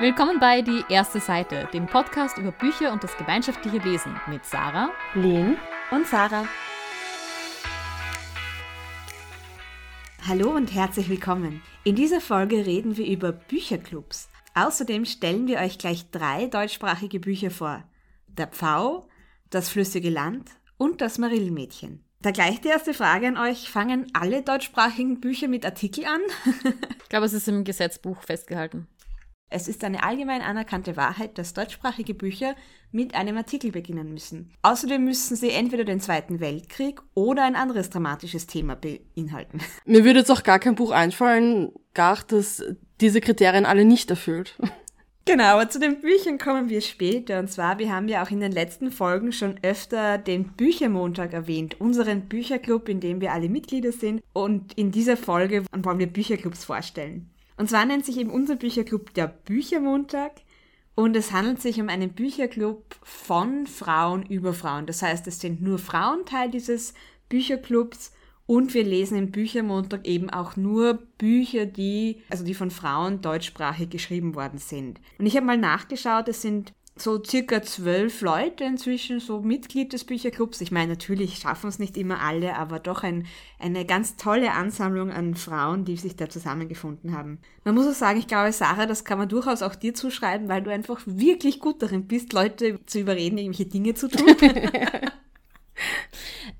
Willkommen bei Die erste Seite, dem Podcast über Bücher und das gemeinschaftliche Lesen mit Sarah, Lynn und Sarah. Hallo und herzlich willkommen. In dieser Folge reden wir über Bücherclubs. Außerdem stellen wir euch gleich drei deutschsprachige Bücher vor. Der Pfau, Das flüssige Land und Das Marillenmädchen. Da gleich die erste Frage an euch. Fangen alle deutschsprachigen Bücher mit Artikel an? ich glaube, es ist im Gesetzbuch festgehalten. Es ist eine allgemein anerkannte Wahrheit, dass deutschsprachige Bücher mit einem Artikel beginnen müssen. Außerdem müssen sie entweder den Zweiten Weltkrieg oder ein anderes dramatisches Thema beinhalten. Mir würde jetzt auch gar kein Buch einfallen, gar das diese Kriterien alle nicht erfüllt. Genau, aber zu den Büchern kommen wir später. Und zwar, wir haben ja auch in den letzten Folgen schon öfter den Büchermontag erwähnt, unseren Bücherclub, in dem wir alle Mitglieder sind. Und in dieser Folge wollen wir Bücherclubs vorstellen. Und zwar nennt sich eben unser Bücherclub der Büchermontag. Und es handelt sich um einen Bücherclub von Frauen über Frauen. Das heißt, es sind nur Frauen Teil dieses Bücherclubs und wir lesen im Büchermontag eben auch nur Bücher, die, also die von Frauen deutschsprachig geschrieben worden sind. Und ich habe mal nachgeschaut, es sind so circa zwölf Leute inzwischen so Mitglied des Bücherclubs. Ich meine, natürlich schaffen es nicht immer alle, aber doch ein, eine ganz tolle Ansammlung an Frauen, die sich da zusammengefunden haben. Man muss auch sagen, ich glaube, Sarah, das kann man durchaus auch dir zuschreiben, weil du einfach wirklich gut darin bist, Leute zu überreden, irgendwelche Dinge zu tun.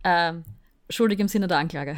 ähm, schuldig im Sinne der Anklage.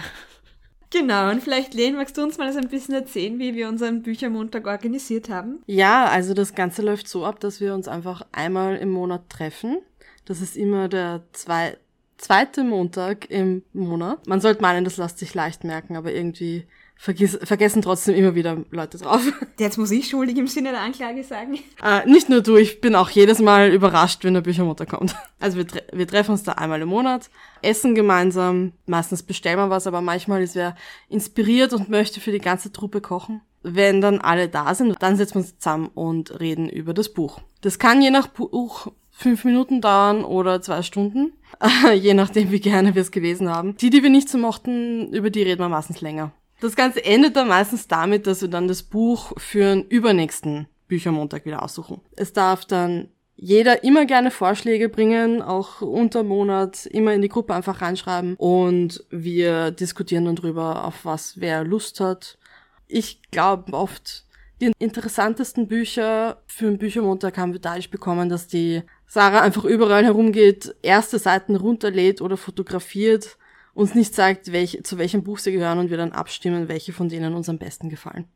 Genau, und vielleicht, Lehn, magst du uns mal so ein bisschen erzählen, wie wir unseren Büchermontag organisiert haben? Ja, also das Ganze läuft so ab, dass wir uns einfach einmal im Monat treffen. Das ist immer der zwei, zweite Montag im Monat. Man sollte meinen, das lässt sich leicht merken, aber irgendwie vergiss, vergessen trotzdem immer wieder Leute drauf. Jetzt muss ich schuldig im Sinne der Anklage sagen. Äh, nicht nur du, ich bin auch jedes Mal überrascht, wenn der Büchermutter kommt. Also wir, tre wir treffen uns da einmal im Monat, essen gemeinsam, meistens bestellen wir was, aber manchmal ist wer inspiriert und möchte für die ganze Truppe kochen. Wenn dann alle da sind, dann setzen wir uns zusammen und reden über das Buch. Das kann je nach Buch fünf Minuten dauern oder zwei Stunden, je nachdem, wie gerne wir es gelesen haben. Die, die wir nicht so mochten, über die reden wir meistens länger. Das Ganze endet dann meistens damit, dass wir dann das Buch für den übernächsten Büchermontag wieder aussuchen. Es darf dann jeder immer gerne Vorschläge bringen, auch unter Monat immer in die Gruppe einfach reinschreiben und wir diskutieren dann drüber, auf was wer Lust hat. Ich glaube oft, die interessantesten Bücher für den Büchermontag haben wir dadurch bekommen, dass die Sarah einfach überall herumgeht, erste Seiten runterlädt oder fotografiert uns nicht sagt, welch, zu welchem Buch sie gehören und wir dann abstimmen, welche von denen uns am besten gefallen.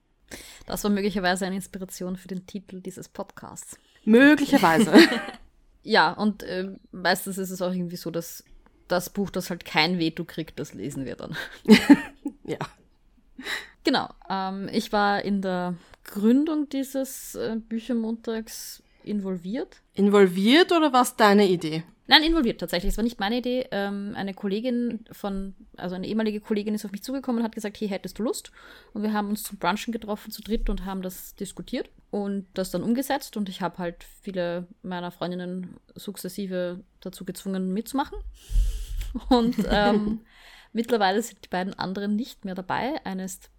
Das war möglicherweise eine Inspiration für den Titel dieses Podcasts. Möglicherweise. ja, und äh, meistens ist es auch irgendwie so, dass das Buch, das halt kein Veto kriegt, das lesen wir dann. ja. Genau. Ähm, ich war in der Gründung dieses äh, Büchermontags involviert. Involviert oder war es deine Idee? Nein, involviert tatsächlich. Es war nicht meine Idee. Ähm, eine Kollegin von, also eine ehemalige Kollegin ist auf mich zugekommen und hat gesagt, hey, hättest du Lust? Und wir haben uns zum Brunchen getroffen zu dritt und haben das diskutiert und das dann umgesetzt. Und ich habe halt viele meiner Freundinnen sukzessive dazu gezwungen, mitzumachen. Und ähm, mittlerweile sind die beiden anderen nicht mehr dabei. Eine ist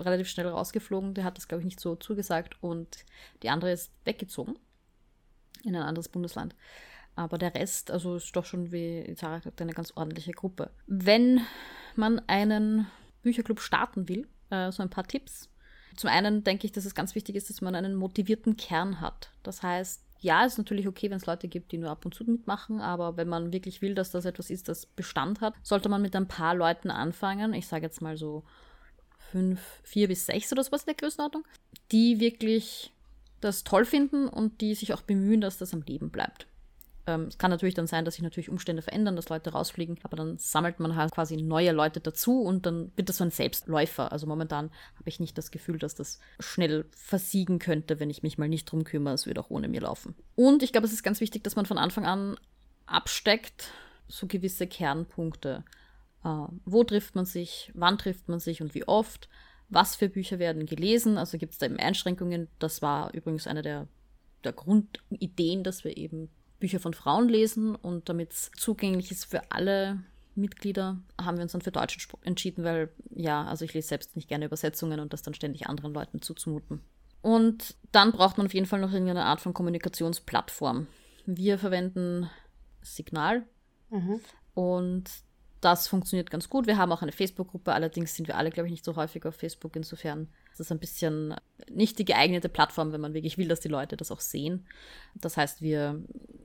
relativ schnell rausgeflogen, der hat das, glaube ich, nicht so zugesagt und die andere ist weggezogen in ein anderes Bundesland. Aber der Rest, also ist doch schon, wie Sarah gesagt, eine ganz ordentliche Gruppe. Wenn man einen Bücherclub starten will, äh, so ein paar Tipps. Zum einen denke ich, dass es ganz wichtig ist, dass man einen motivierten Kern hat. Das heißt, ja, ist natürlich okay, wenn es Leute gibt, die nur ab und zu mitmachen, aber wenn man wirklich will, dass das etwas ist, das Bestand hat, sollte man mit ein paar Leuten anfangen. Ich sage jetzt mal so fünf, vier bis sechs oder sowas in der Größenordnung, die wirklich das toll finden und die sich auch bemühen, dass das am Leben bleibt. Ähm, es kann natürlich dann sein, dass sich natürlich Umstände verändern, dass Leute rausfliegen, aber dann sammelt man halt quasi neue Leute dazu und dann wird das so ein Selbstläufer. Also momentan habe ich nicht das Gefühl, dass das schnell versiegen könnte, wenn ich mich mal nicht drum kümmere. Es wird auch ohne mir laufen. Und ich glaube, es ist ganz wichtig, dass man von Anfang an absteckt, so gewisse Kernpunkte. Äh, wo trifft man sich, wann trifft man sich und wie oft? Was für Bücher werden gelesen? Also gibt es da eben Einschränkungen. Das war übrigens eine der, der Grundideen, dass wir eben Bücher von Frauen lesen und damit es zugänglich ist für alle Mitglieder, haben wir uns dann für Deutsch entschieden, weil ja, also ich lese selbst nicht gerne Übersetzungen und das dann ständig anderen Leuten zuzumuten. Und dann braucht man auf jeden Fall noch irgendeine Art von Kommunikationsplattform. Wir verwenden Signal mhm. und das funktioniert ganz gut. Wir haben auch eine Facebook-Gruppe, allerdings sind wir alle, glaube ich, nicht so häufig auf Facebook. Insofern ist das ein bisschen nicht die geeignete Plattform, wenn man wirklich will, dass die Leute das auch sehen. Das heißt, wir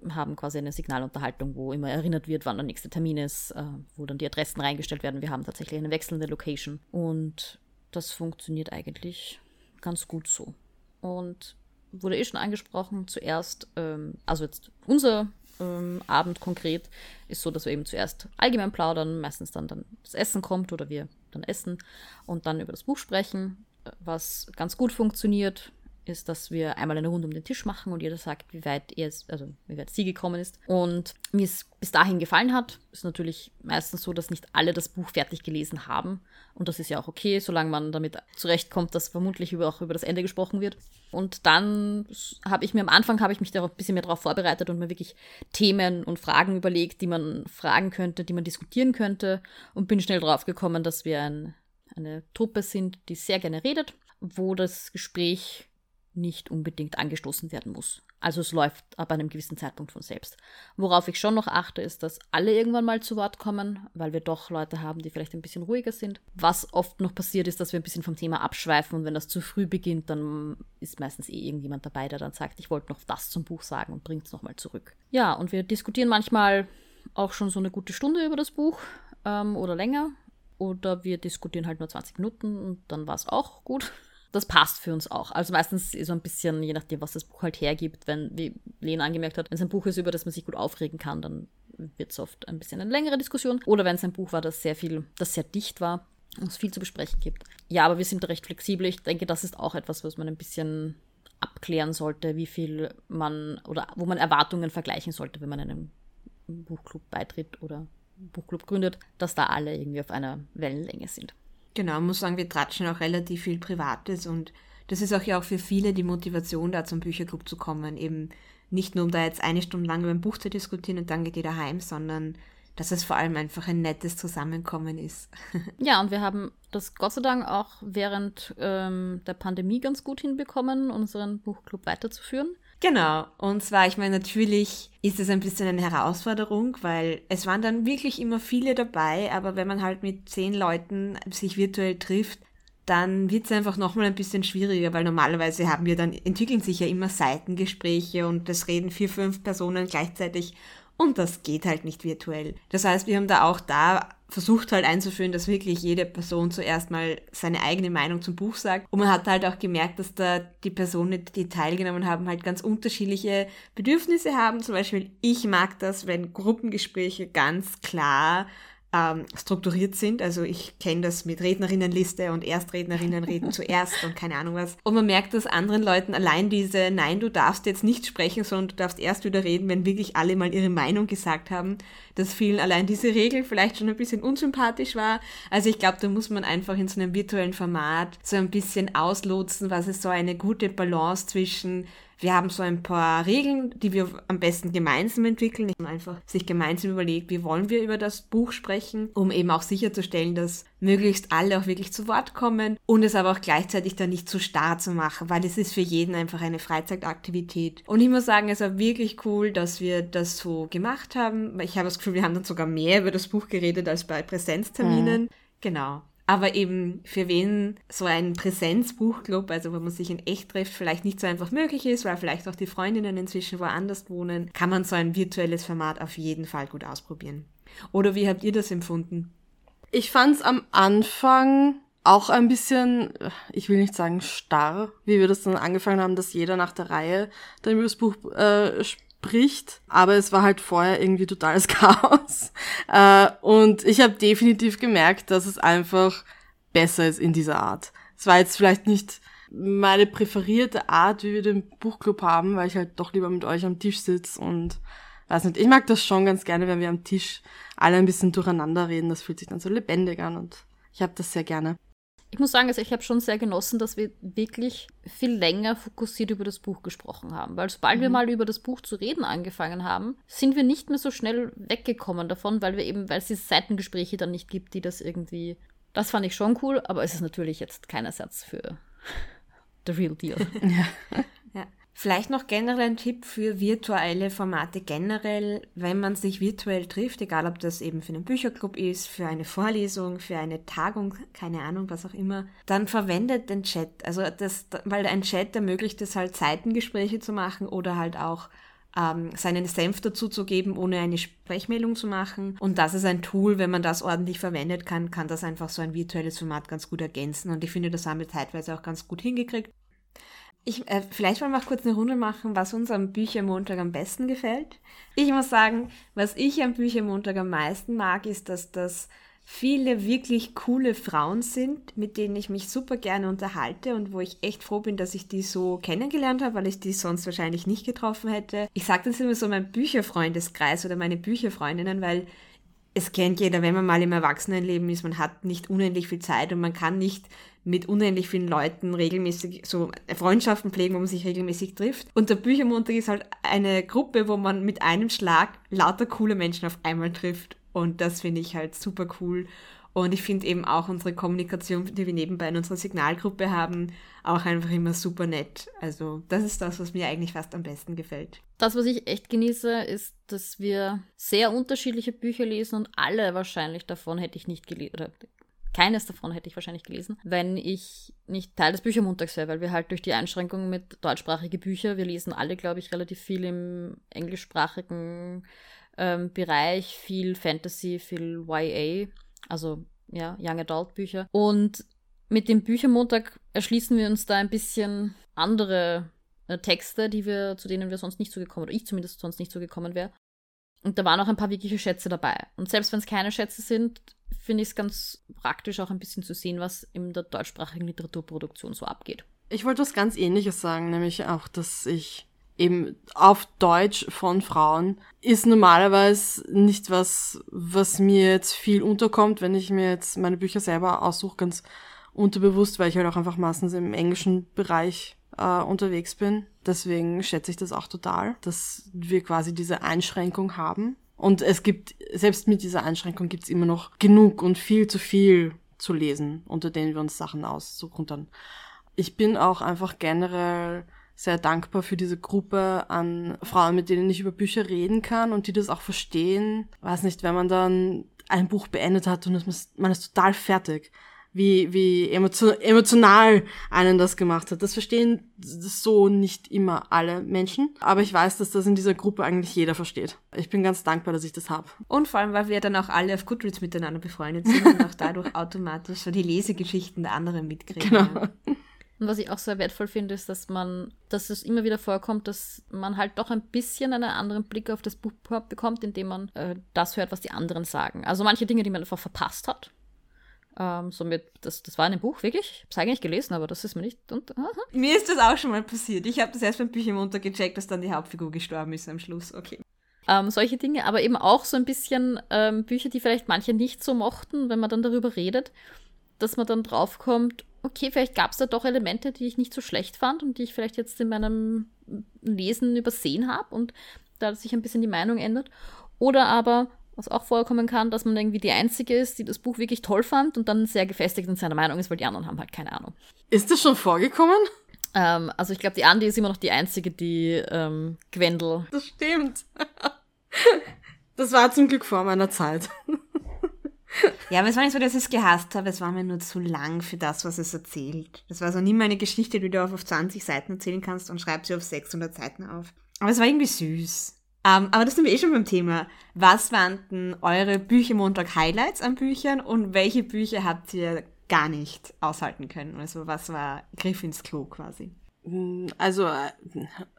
haben quasi eine Signalunterhaltung, wo immer erinnert wird, wann der nächste Termin ist, äh, wo dann die Adressen reingestellt werden. Wir haben tatsächlich eine wechselnde Location und das funktioniert eigentlich ganz gut so. Und wurde eh schon angesprochen, zuerst, ähm, also jetzt unser ähm, Abend konkret ist so, dass wir eben zuerst allgemein plaudern, meistens dann, dann das Essen kommt oder wir dann essen und dann über das Buch sprechen, was ganz gut funktioniert ist, dass wir einmal eine Runde um den Tisch machen und jeder sagt, wie weit er es, also wie weit sie gekommen ist. Und wie es bis dahin gefallen hat, ist natürlich meistens so, dass nicht alle das Buch fertig gelesen haben. Und das ist ja auch okay, solange man damit zurechtkommt, dass vermutlich auch über das Ende gesprochen wird. Und dann habe ich mir am Anfang habe ich mich da ein bisschen mehr darauf vorbereitet und mir wirklich Themen und Fragen überlegt, die man fragen könnte, die man diskutieren könnte und bin schnell drauf gekommen, dass wir ein, eine Truppe sind, die sehr gerne redet, wo das Gespräch nicht unbedingt angestoßen werden muss. Also es läuft ab einem gewissen Zeitpunkt von selbst. Worauf ich schon noch achte, ist, dass alle irgendwann mal zu Wort kommen, weil wir doch Leute haben, die vielleicht ein bisschen ruhiger sind. Was oft noch passiert ist, dass wir ein bisschen vom Thema abschweifen und wenn das zu früh beginnt, dann ist meistens eh irgendjemand dabei, der dann sagt, ich wollte noch das zum Buch sagen und bringt es nochmal zurück. Ja, und wir diskutieren manchmal auch schon so eine gute Stunde über das Buch ähm, oder länger. Oder wir diskutieren halt nur 20 Minuten und dann war es auch gut das passt für uns auch. Also meistens so ein bisschen, je nachdem, was das Buch halt hergibt, wenn, wie Lena angemerkt hat, wenn es ein Buch ist, über das man sich gut aufregen kann, dann wird es oft ein bisschen eine längere Diskussion. Oder wenn es ein Buch war, das sehr viel, das sehr dicht war und es viel zu besprechen gibt. Ja, aber wir sind recht flexibel. Ich denke, das ist auch etwas, was man ein bisschen abklären sollte, wie viel man oder wo man Erwartungen vergleichen sollte, wenn man einem Buchclub beitritt oder Buchclub gründet, dass da alle irgendwie auf einer Wellenlänge sind. Genau, man muss sagen, wir tratschen auch relativ viel Privates und das ist auch ja auch für viele die Motivation, da zum Bücherclub zu kommen. Eben nicht nur, um da jetzt eine Stunde lang über ein Buch zu diskutieren und dann geht ihr daheim, sondern dass es vor allem einfach ein nettes Zusammenkommen ist. ja, und wir haben das Gott sei Dank auch während ähm, der Pandemie ganz gut hinbekommen, unseren Buchclub weiterzuführen. Genau. Und zwar, ich meine, natürlich ist es ein bisschen eine Herausforderung, weil es waren dann wirklich immer viele dabei, aber wenn man halt mit zehn Leuten sich virtuell trifft, dann wird es einfach nochmal ein bisschen schwieriger, weil normalerweise haben wir dann, entwickeln sich ja immer Seitengespräche und es reden vier, fünf Personen gleichzeitig und das geht halt nicht virtuell. Das heißt, wir haben da auch da versucht halt einzuführen, dass wirklich jede Person zuerst mal seine eigene Meinung zum Buch sagt. Und man hat halt auch gemerkt, dass da die Personen, die teilgenommen haben, halt ganz unterschiedliche Bedürfnisse haben. Zum Beispiel, ich mag das, wenn Gruppengespräche ganz klar ähm, strukturiert sind. Also ich kenne das mit Rednerinnenliste und Erstrednerinnen reden zuerst und keine Ahnung was. Und man merkt, dass anderen Leuten allein diese, nein, du darfst jetzt nicht sprechen, sondern du darfst erst wieder reden, wenn wirklich alle mal ihre Meinung gesagt haben, dass vielen allein diese Regel vielleicht schon ein bisschen unsympathisch war. Also ich glaube, da muss man einfach in so einem virtuellen Format so ein bisschen auslotsen, was ist so eine gute Balance zwischen wir haben so ein paar Regeln, die wir am besten gemeinsam entwickeln. Man einfach sich gemeinsam überlegt, wie wollen wir über das Buch sprechen, um eben auch sicherzustellen, dass möglichst alle auch wirklich zu Wort kommen und es aber auch gleichzeitig dann nicht zu starr zu machen, weil es ist für jeden einfach eine Freizeitaktivität. Und ich muss sagen, es war wirklich cool, dass wir das so gemacht haben. Ich habe das Gefühl, wir haben dann sogar mehr über das Buch geredet als bei Präsenzterminen. Mhm. Genau. Aber eben für wen so ein Präsenzbuchclub, also wo man sich in echt trifft, vielleicht nicht so einfach möglich ist, weil vielleicht auch die Freundinnen inzwischen woanders wohnen, kann man so ein virtuelles Format auf jeden Fall gut ausprobieren. Oder wie habt ihr das empfunden? Ich fand es am Anfang auch ein bisschen, ich will nicht sagen starr, wie wir das dann angefangen haben, dass jeder nach der Reihe dann über das Buch äh, bricht, aber es war halt vorher irgendwie totales Chaos. Äh, und ich habe definitiv gemerkt, dass es einfach besser ist in dieser Art. Es war jetzt vielleicht nicht meine präferierte Art, wie wir den Buchclub haben, weil ich halt doch lieber mit euch am Tisch sitze und weiß nicht, ich mag das schon ganz gerne, wenn wir am Tisch alle ein bisschen durcheinander reden. Das fühlt sich dann so lebendig an und ich habe das sehr gerne. Ich muss sagen, also ich habe schon sehr genossen, dass wir wirklich viel länger fokussiert über das Buch gesprochen haben. Weil sobald mhm. wir mal über das Buch zu reden angefangen haben, sind wir nicht mehr so schnell weggekommen davon, weil wir eben, weil es diese Seitengespräche dann nicht gibt, die das irgendwie. Das fand ich schon cool, aber es ist natürlich jetzt kein Ersatz für the real deal. ja. Vielleicht noch generell ein Tipp für virtuelle Formate generell, wenn man sich virtuell trifft, egal ob das eben für einen Bücherclub ist, für eine Vorlesung, für eine Tagung, keine Ahnung, was auch immer, dann verwendet den Chat. Also das, weil ein Chat ermöglicht es halt Seitengespräche zu machen oder halt auch ähm, seinen Senf dazu zu geben, ohne eine Sprechmeldung zu machen. Und das ist ein Tool, wenn man das ordentlich verwendet kann, kann das einfach so ein virtuelles Format ganz gut ergänzen. Und ich finde, das haben wir zeitweise auch ganz gut hingekriegt. Ich, äh, vielleicht wollen wir auch kurz eine Runde machen, was uns am Büchermontag am besten gefällt. Ich muss sagen, was ich am Büchermontag am meisten mag, ist, dass das viele wirklich coole Frauen sind, mit denen ich mich super gerne unterhalte und wo ich echt froh bin, dass ich die so kennengelernt habe, weil ich die sonst wahrscheinlich nicht getroffen hätte. Ich sage das immer so mein Bücherfreundeskreis oder meine Bücherfreundinnen, weil es kennt jeder, wenn man mal im Erwachsenenleben ist, man hat nicht unendlich viel Zeit und man kann nicht mit unendlich vielen Leuten regelmäßig so Freundschaften pflegen, wo man sich regelmäßig trifft. Und der Büchermontag ist halt eine Gruppe, wo man mit einem Schlag lauter coole Menschen auf einmal trifft. Und das finde ich halt super cool. Und ich finde eben auch unsere Kommunikation, die wir nebenbei in unserer Signalgruppe haben, auch einfach immer super nett. Also das ist das, was mir eigentlich fast am besten gefällt. Das, was ich echt genieße, ist, dass wir sehr unterschiedliche Bücher lesen und alle wahrscheinlich davon hätte ich nicht gelesen, keines davon hätte ich wahrscheinlich gelesen, wenn ich nicht Teil des Büchermontags wäre, weil wir halt durch die Einschränkungen mit deutschsprachigen Büchern, wir lesen alle, glaube ich, relativ viel im englischsprachigen ähm, Bereich, viel Fantasy, viel YA, also ja, Young Adult Bücher. Und mit dem Büchermontag erschließen wir uns da ein bisschen andere äh, Texte, die wir, zu denen wir sonst nicht zugekommen, oder ich zumindest sonst nicht zugekommen wäre. Und da waren auch ein paar wirkliche Schätze dabei. Und selbst wenn es keine Schätze sind, finde ich es ganz praktisch auch ein bisschen zu sehen, was in der deutschsprachigen Literaturproduktion so abgeht. Ich wollte was ganz ähnliches sagen, nämlich auch, dass ich eben auf Deutsch von Frauen ist normalerweise nicht was, was mir jetzt viel unterkommt, wenn ich mir jetzt meine Bücher selber aussuche, ganz unterbewusst, weil ich halt auch einfach meistens im englischen Bereich äh, unterwegs bin. Deswegen schätze ich das auch total, dass wir quasi diese Einschränkung haben. Und es gibt, selbst mit dieser Einschränkung gibt es immer noch genug und viel zu viel zu lesen, unter denen wir uns Sachen aussuchen dann. Ich bin auch einfach generell sehr dankbar für diese Gruppe an Frauen, mit denen ich über Bücher reden kann und die das auch verstehen. Weiß nicht, wenn man dann ein Buch beendet hat und man ist total fertig, wie, wie emotional einen das gemacht hat. Das verstehen so nicht immer alle Menschen, aber ich weiß, dass das in dieser Gruppe eigentlich jeder versteht. Ich bin ganz dankbar, dass ich das habe. Und vor allem, weil wir dann auch alle auf Goodreads miteinander befreundet sind und auch dadurch automatisch so die Lesegeschichten der anderen mitkriegen. Genau. Und was ich auch sehr wertvoll finde, ist, dass man, dass es immer wieder vorkommt, dass man halt doch ein bisschen einen anderen Blick auf das Buch bekommt, indem man äh, das hört, was die anderen sagen. Also manche Dinge, die man einfach verpasst hat. Ähm, somit, das, das war in einem Buch, wirklich. Ich habe es eigentlich gelesen, aber das ist mir nicht. Und, mir ist das auch schon mal passiert. Ich habe das erst beim Büchermunter gecheckt, dass dann die Hauptfigur gestorben ist am Schluss. Okay. Ähm, solche Dinge, aber eben auch so ein bisschen ähm, Bücher, die vielleicht manche nicht so mochten, wenn man dann darüber redet, dass man dann draufkommt, okay, vielleicht gab es da doch Elemente, die ich nicht so schlecht fand und die ich vielleicht jetzt in meinem Lesen übersehen habe und da sich ein bisschen die Meinung ändert. Oder aber, was auch vorkommen kann, dass man irgendwie die Einzige ist, die das Buch wirklich toll fand und dann sehr gefestigt in seiner Meinung ist, weil die anderen haben halt keine Ahnung. Ist das schon vorgekommen? Ähm, also ich glaube, die Andi ist immer noch die Einzige, die ähm, Gwendel. Das stimmt. Das war zum Glück vor meiner Zeit. Ja, aber es war nicht so, dass ich es gehasst habe, es war mir nur zu lang für das, was es erzählt. Das war so nie meine Geschichte, die du auf 20 Seiten erzählen kannst und schreib sie auf 600 Seiten auf. Aber es war irgendwie süß. Um, ähm, aber das sind wir eh schon beim Thema. Was waren denn eure Büchermontag-Highlights an Büchern und welche Bücher habt ihr gar nicht aushalten können? Also was war Griff ins Klo quasi? Also äh,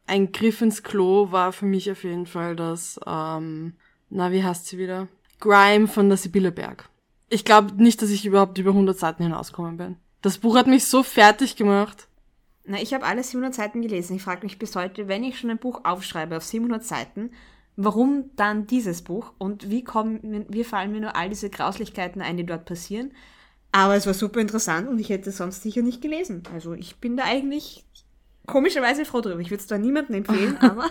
ein Griff ins Klo war für mich auf jeden Fall das, ähm, na wie heißt sie wieder? Grime von der Sibylle Berg. Ich glaube nicht, dass ich überhaupt über 100 Seiten hinauskommen bin. Das Buch hat mich so fertig gemacht. Na, ich habe alle 700 Seiten gelesen. Ich frage mich bis heute, wenn ich schon ein Buch aufschreibe auf 700 Seiten, warum dann dieses Buch und wie kommen, wie fallen mir nur all diese Grauslichkeiten ein, die dort passieren? Aber es war super interessant und ich hätte es sonst sicher nicht gelesen. Also ich bin da eigentlich komischerweise froh drüber. Ich würde es da niemandem empfehlen, aber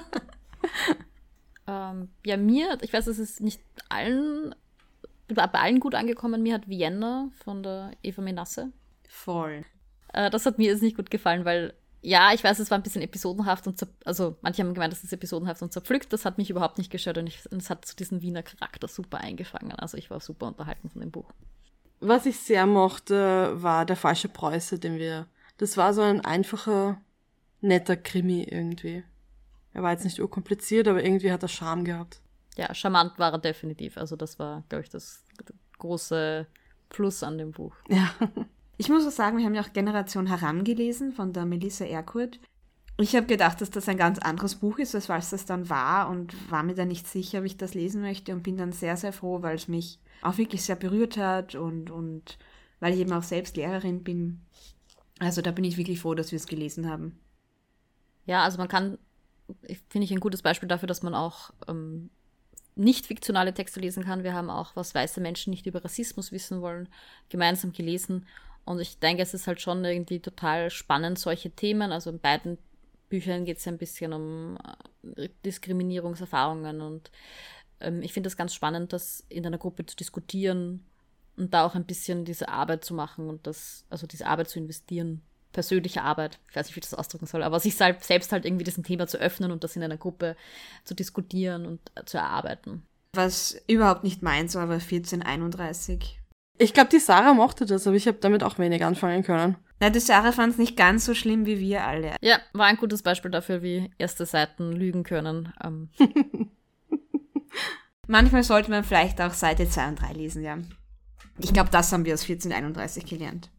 ähm, ja, mir, ich weiß, es ist nicht allen, bei allen gut angekommen. Mir hat Vienna von der Eva Menasse. Voll. Äh, das hat mir jetzt nicht gut gefallen, weil ja, ich weiß, es war ein bisschen episodenhaft und also manche haben gemeint, das ist episodenhaft und zerpflückt. Das hat mich überhaupt nicht gestört und es hat zu diesem Wiener Charakter super eingefangen. Also ich war super unterhalten von dem Buch. Was ich sehr mochte, war der falsche Preuße, den wir. Das war so ein einfacher, netter Krimi irgendwie. Er war jetzt nicht urkompliziert, aber irgendwie hat er Charme gehabt. Ja, charmant war er definitiv. Also das war, glaube ich, das große Plus an dem Buch. Ja. Ich muss auch sagen, wir haben ja auch Generation Herangelesen von der Melissa Erkurt. Ich habe gedacht, dass das ein ganz anderes Buch ist, als was das dann war und war mir dann nicht sicher, ob ich das lesen möchte und bin dann sehr, sehr froh, weil es mich auch wirklich sehr berührt hat und, und weil ich eben auch selbst Lehrerin bin. Also da bin ich wirklich froh, dass wir es gelesen haben. Ja, also man kann, finde ich ein gutes Beispiel dafür, dass man auch ähm, nicht fiktionale Texte lesen kann. Wir haben auch, was weiße Menschen nicht über Rassismus wissen wollen, gemeinsam gelesen und ich denke, es ist halt schon irgendwie total spannend, solche Themen. Also in beiden Büchern geht es ein bisschen um äh, Diskriminierungserfahrungen und ähm, ich finde es ganz spannend, das in einer Gruppe zu diskutieren und da auch ein bisschen diese Arbeit zu machen und das, also diese Arbeit zu investieren. Persönliche Arbeit, ich weiß nicht, wie ich das ausdrücken soll, aber sich selbst halt irgendwie diesem Thema zu öffnen und das in einer Gruppe zu diskutieren und äh, zu erarbeiten. Was überhaupt nicht meins war, war 1431. Ich glaube, die Sarah mochte das, aber ich habe damit auch wenig anfangen können. Na, die Sarah fand es nicht ganz so schlimm wie wir alle. Ja, war ein gutes Beispiel dafür, wie erste Seiten lügen können. Ähm. Manchmal sollte man vielleicht auch Seite 2 und 3 lesen, ja. Ich glaube, das haben wir aus 1431 gelernt.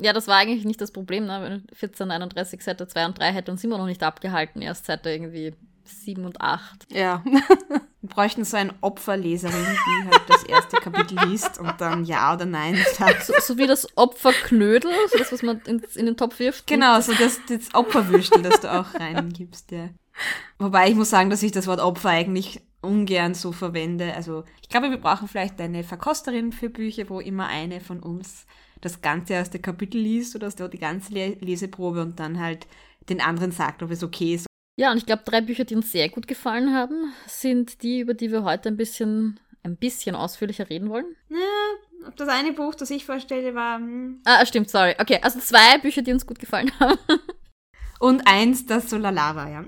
Ja, das war eigentlich nicht das Problem, ne? Wenn 1431 Seite 2 und 3 hätte uns immer noch nicht abgehalten, erst Seite irgendwie 7 und 8. Ja. Wir bräuchten so eine Opferleserin, die halt das erste Kapitel liest und dann Ja oder Nein sagt. So, so wie das Opferknödel, so das, was man in, in den Topf wirft. Genau, so das, das Opferwürstel, das du auch reingibst, ja. Wobei ich muss sagen, dass ich das Wort Opfer eigentlich ungern so verwende. Also ich glaube, wir brauchen vielleicht eine Verkosterin für Bücher, wo immer eine von uns das ganze erste Kapitel liest oder die ganze Leseprobe und dann halt den anderen sagt, ob es okay ist ja, und ich glaube, drei Bücher, die uns sehr gut gefallen haben, sind die, über die wir heute ein bisschen, ein bisschen ausführlicher reden wollen. Ja, das eine Buch, das ich vorstelle, war. Hm. Ah, stimmt, sorry. Okay, also zwei Bücher, die uns gut gefallen haben. Und eins, das so lala war, ja.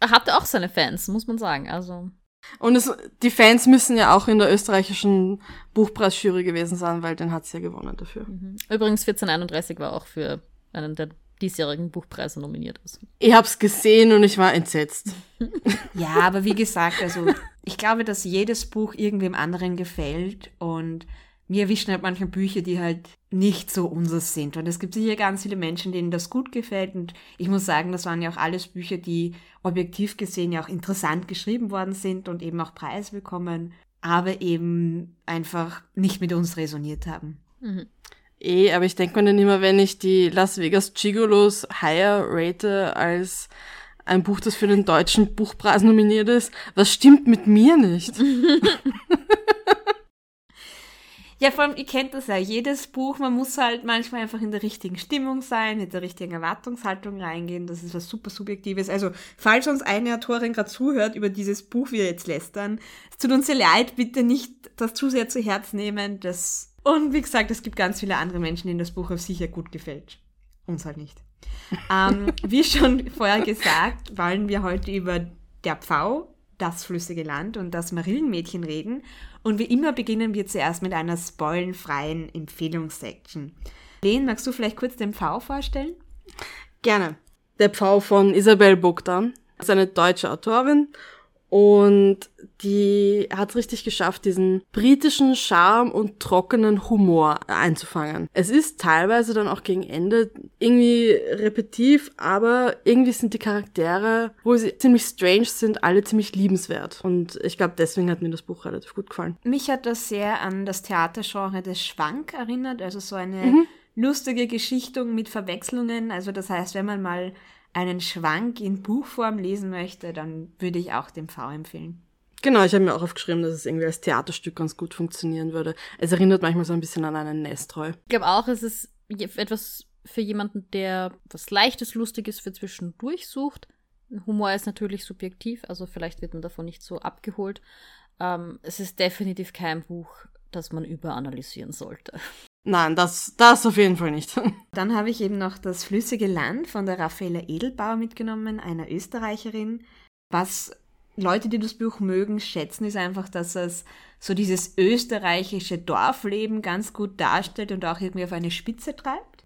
Er hatte auch seine Fans, muss man sagen. Also. Und es, die Fans müssen ja auch in der österreichischen Buchpreisjury gewesen sein, weil den hat sie ja gewonnen dafür. Mhm. Übrigens 1431 war auch für einen der diesjährigen Buchpreise nominiert ist. Ich habe es gesehen und ich war entsetzt. ja, aber wie gesagt, also ich glaube, dass jedes Buch irgendwem anderen gefällt und mir erwischen halt manche Bücher, die halt nicht so unseres sind. Und es gibt sicher ganz viele Menschen, denen das gut gefällt. Und ich muss sagen, das waren ja auch alles Bücher, die objektiv gesehen ja auch interessant geschrieben worden sind und eben auch Preis bekommen, aber eben einfach nicht mit uns resoniert haben. Mhm. Eh, aber ich denke mir dann immer, wenn ich die Las Vegas Gigolos higher rate als ein Buch, das für den deutschen Buchpreis nominiert ist, was stimmt mit mir nicht? ja, vor allem, ihr kennt das ja, jedes Buch, man muss halt manchmal einfach in der richtigen Stimmung sein, mit der richtigen Erwartungshaltung reingehen, das ist was super Subjektives. Also, falls uns eine Autorin gerade zuhört über dieses Buch, wir jetzt lästern, es tut uns sehr leid, bitte nicht das zu sehr zu Herz nehmen, das und wie gesagt, es gibt ganz viele andere Menschen, denen das Buch auf sicher gut gefällt. Uns halt nicht. ähm, wie schon vorher gesagt, wollen wir heute über der Pfau, das flüssige Land und das Marillenmädchen reden. Und wie immer beginnen wir zuerst mit einer spoilenfreien Empfehlungssection. Len, magst du vielleicht kurz den Pfau vorstellen? Gerne. Der Pfau von Isabel Bogdan ist eine deutsche Autorin und die hat es richtig geschafft, diesen britischen Charme und trockenen Humor einzufangen. Es ist teilweise dann auch gegen Ende irgendwie repetitiv, aber irgendwie sind die Charaktere, wo sie ziemlich strange sind, alle ziemlich liebenswert. Und ich glaube, deswegen hat mir das Buch relativ gut gefallen. Mich hat das sehr an das Theatergenre des Schwank erinnert, also so eine mhm. lustige Geschichtung mit Verwechslungen. Also das heißt, wenn man mal einen Schwank in Buchform lesen möchte, dann würde ich auch den V empfehlen. Genau, ich habe mir auch aufgeschrieben, dass es irgendwie als Theaterstück ganz gut funktionieren würde. Es erinnert manchmal so ein bisschen an einen Nestreu. Ich glaube auch, es ist etwas für jemanden, der was Leichtes, Lustiges für zwischendurch sucht. Humor ist natürlich subjektiv, also vielleicht wird man davon nicht so abgeholt. Ähm, es ist definitiv kein Buch, das man überanalysieren sollte. Nein, das, das auf jeden Fall nicht. Dann habe ich eben noch das Flüssige Land von der Raffaella Edelbauer mitgenommen, einer Österreicherin. Was Leute, die das Buch mögen, schätzen, ist einfach, dass es so dieses österreichische Dorfleben ganz gut darstellt und auch irgendwie auf eine Spitze treibt.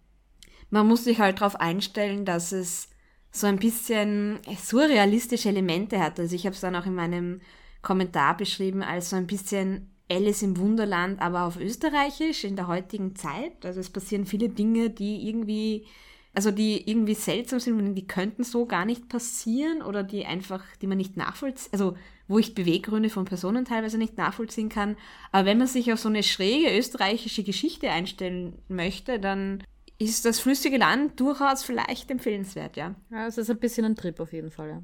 Man muss sich halt darauf einstellen, dass es so ein bisschen surrealistische Elemente hat. Also ich habe es dann auch in meinem Kommentar beschrieben als so ein bisschen Alice im Wunderland, aber auf Österreichisch in der heutigen Zeit. Also es passieren viele Dinge, die irgendwie, also die irgendwie seltsam sind und die könnten so gar nicht passieren oder die einfach, die man nicht nachvollziehen, also wo ich Beweggründe von Personen teilweise nicht nachvollziehen kann. Aber wenn man sich auf so eine schräge österreichische Geschichte einstellen möchte, dann ist das flüssige Land durchaus vielleicht empfehlenswert, ja. Ja, es ist ein bisschen ein Trip auf jeden Fall, ja.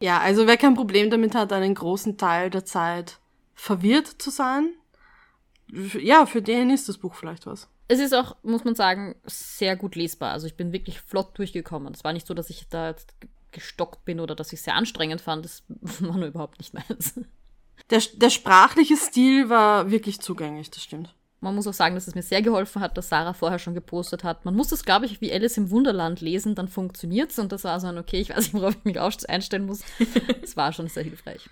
Ja, also wer kein Problem damit hat, einen großen Teil der Zeit verwirrt zu sein, ja, für den ist das Buch vielleicht was. Es ist auch, muss man sagen, sehr gut lesbar. Also ich bin wirklich flott durchgekommen. Es war nicht so, dass ich da jetzt gestockt bin oder dass ich es sehr anstrengend fand. Das war nur überhaupt nicht meins. Der, der sprachliche Stil war wirklich zugänglich, das stimmt. Man muss auch sagen, dass es mir sehr geholfen hat, dass Sarah vorher schon gepostet hat. Man muss das, glaube ich, wie Alice im Wunderland lesen, dann funktioniert es. Und das war so ein, okay, ich weiß nicht, worauf ich mich einstellen muss. Es war schon sehr hilfreich.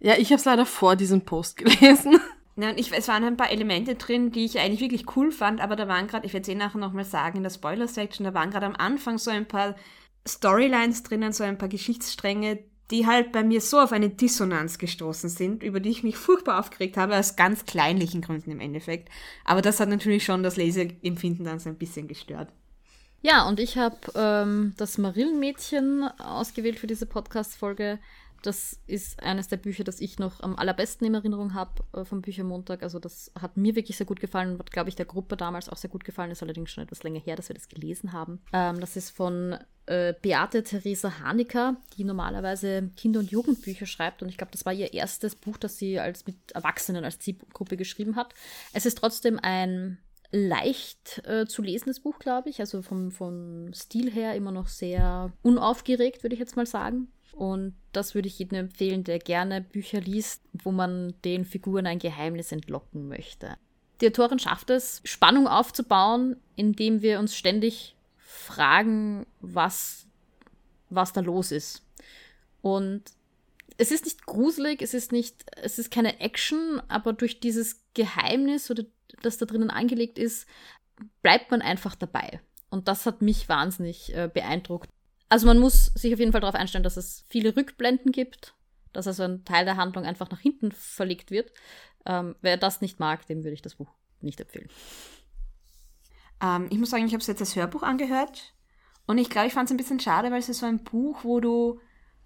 Ja, ich habe es leider vor diesem Post gelesen. Und ich, es waren ein paar Elemente drin, die ich eigentlich wirklich cool fand, aber da waren gerade, ich werde es eh nachher nochmal sagen, in der Spoiler-Section, da waren gerade am Anfang so ein paar Storylines drinnen, so ein paar Geschichtsstränge, die halt bei mir so auf eine Dissonanz gestoßen sind, über die ich mich furchtbar aufgeregt habe, aus ganz kleinlichen Gründen im Endeffekt. Aber das hat natürlich schon das Leseempfinden dann so ein bisschen gestört. Ja, und ich habe ähm, das Marillenmädchen ausgewählt für diese Podcast-Folge, das ist eines der Bücher, das ich noch am allerbesten in Erinnerung habe äh, vom Büchermontag. Also das hat mir wirklich sehr gut gefallen und hat, glaube ich, der Gruppe damals auch sehr gut gefallen. Ist allerdings schon etwas länger her, dass wir das gelesen haben. Ähm, das ist von äh, Beate Theresa Hanecker, die normalerweise Kinder- und Jugendbücher schreibt. Und ich glaube, das war ihr erstes Buch, das sie als mit Erwachsenen als Zielgruppe geschrieben hat. Es ist trotzdem ein leicht äh, zu lesendes Buch, glaube ich. Also vom, vom Stil her immer noch sehr unaufgeregt, würde ich jetzt mal sagen. Und das würde ich jedem empfehlen, der gerne Bücher liest, wo man den Figuren ein Geheimnis entlocken möchte. Die Autorin schafft es, Spannung aufzubauen, indem wir uns ständig fragen, was, was da los ist. Und es ist nicht gruselig, es ist nicht, es ist keine Action, aber durch dieses Geheimnis oder das da drinnen angelegt ist, bleibt man einfach dabei. Und das hat mich wahnsinnig äh, beeindruckt. Also man muss sich auf jeden Fall darauf einstellen, dass es viele Rückblenden gibt, dass also ein Teil der Handlung einfach nach hinten verlegt wird. Ähm, wer das nicht mag, dem würde ich das Buch nicht empfehlen. Ähm, ich muss sagen, ich habe es jetzt als Hörbuch angehört und ich glaube, ich fand es ein bisschen schade, weil es ist so ein Buch, wo du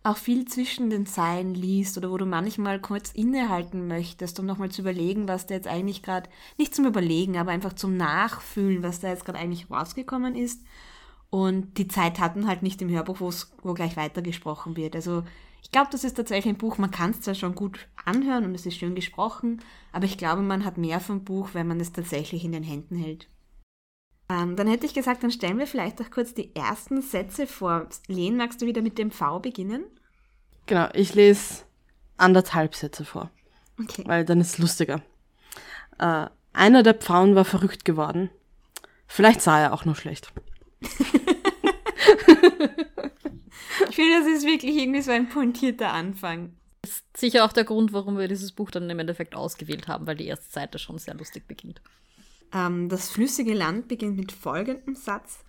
auch viel zwischen den Zeilen liest oder wo du manchmal kurz innehalten möchtest, um nochmal zu überlegen, was da jetzt eigentlich gerade, nicht zum Überlegen, aber einfach zum Nachfühlen, was da jetzt gerade eigentlich rausgekommen ist. Und die Zeit hatten halt nicht im Hörbuch, wo gleich weitergesprochen wird. Also ich glaube, das ist tatsächlich ein Buch, man kann es zwar schon gut anhören und es ist schön gesprochen, aber ich glaube, man hat mehr vom Buch, wenn man es tatsächlich in den Händen hält. Ähm, dann hätte ich gesagt, dann stellen wir vielleicht auch kurz die ersten Sätze vor. Len, magst du wieder mit dem V beginnen? Genau, ich lese anderthalb Sätze vor. Okay. Weil dann ist es lustiger. Äh, einer der Pfauen war verrückt geworden. Vielleicht sah er auch nur schlecht. Ich finde, das ist wirklich irgendwie so ein pointierter Anfang. Das ist sicher auch der Grund, warum wir dieses Buch dann im Endeffekt ausgewählt haben, weil die erste Seite schon sehr lustig beginnt. Ähm, das flüssige Land beginnt mit folgendem Satz.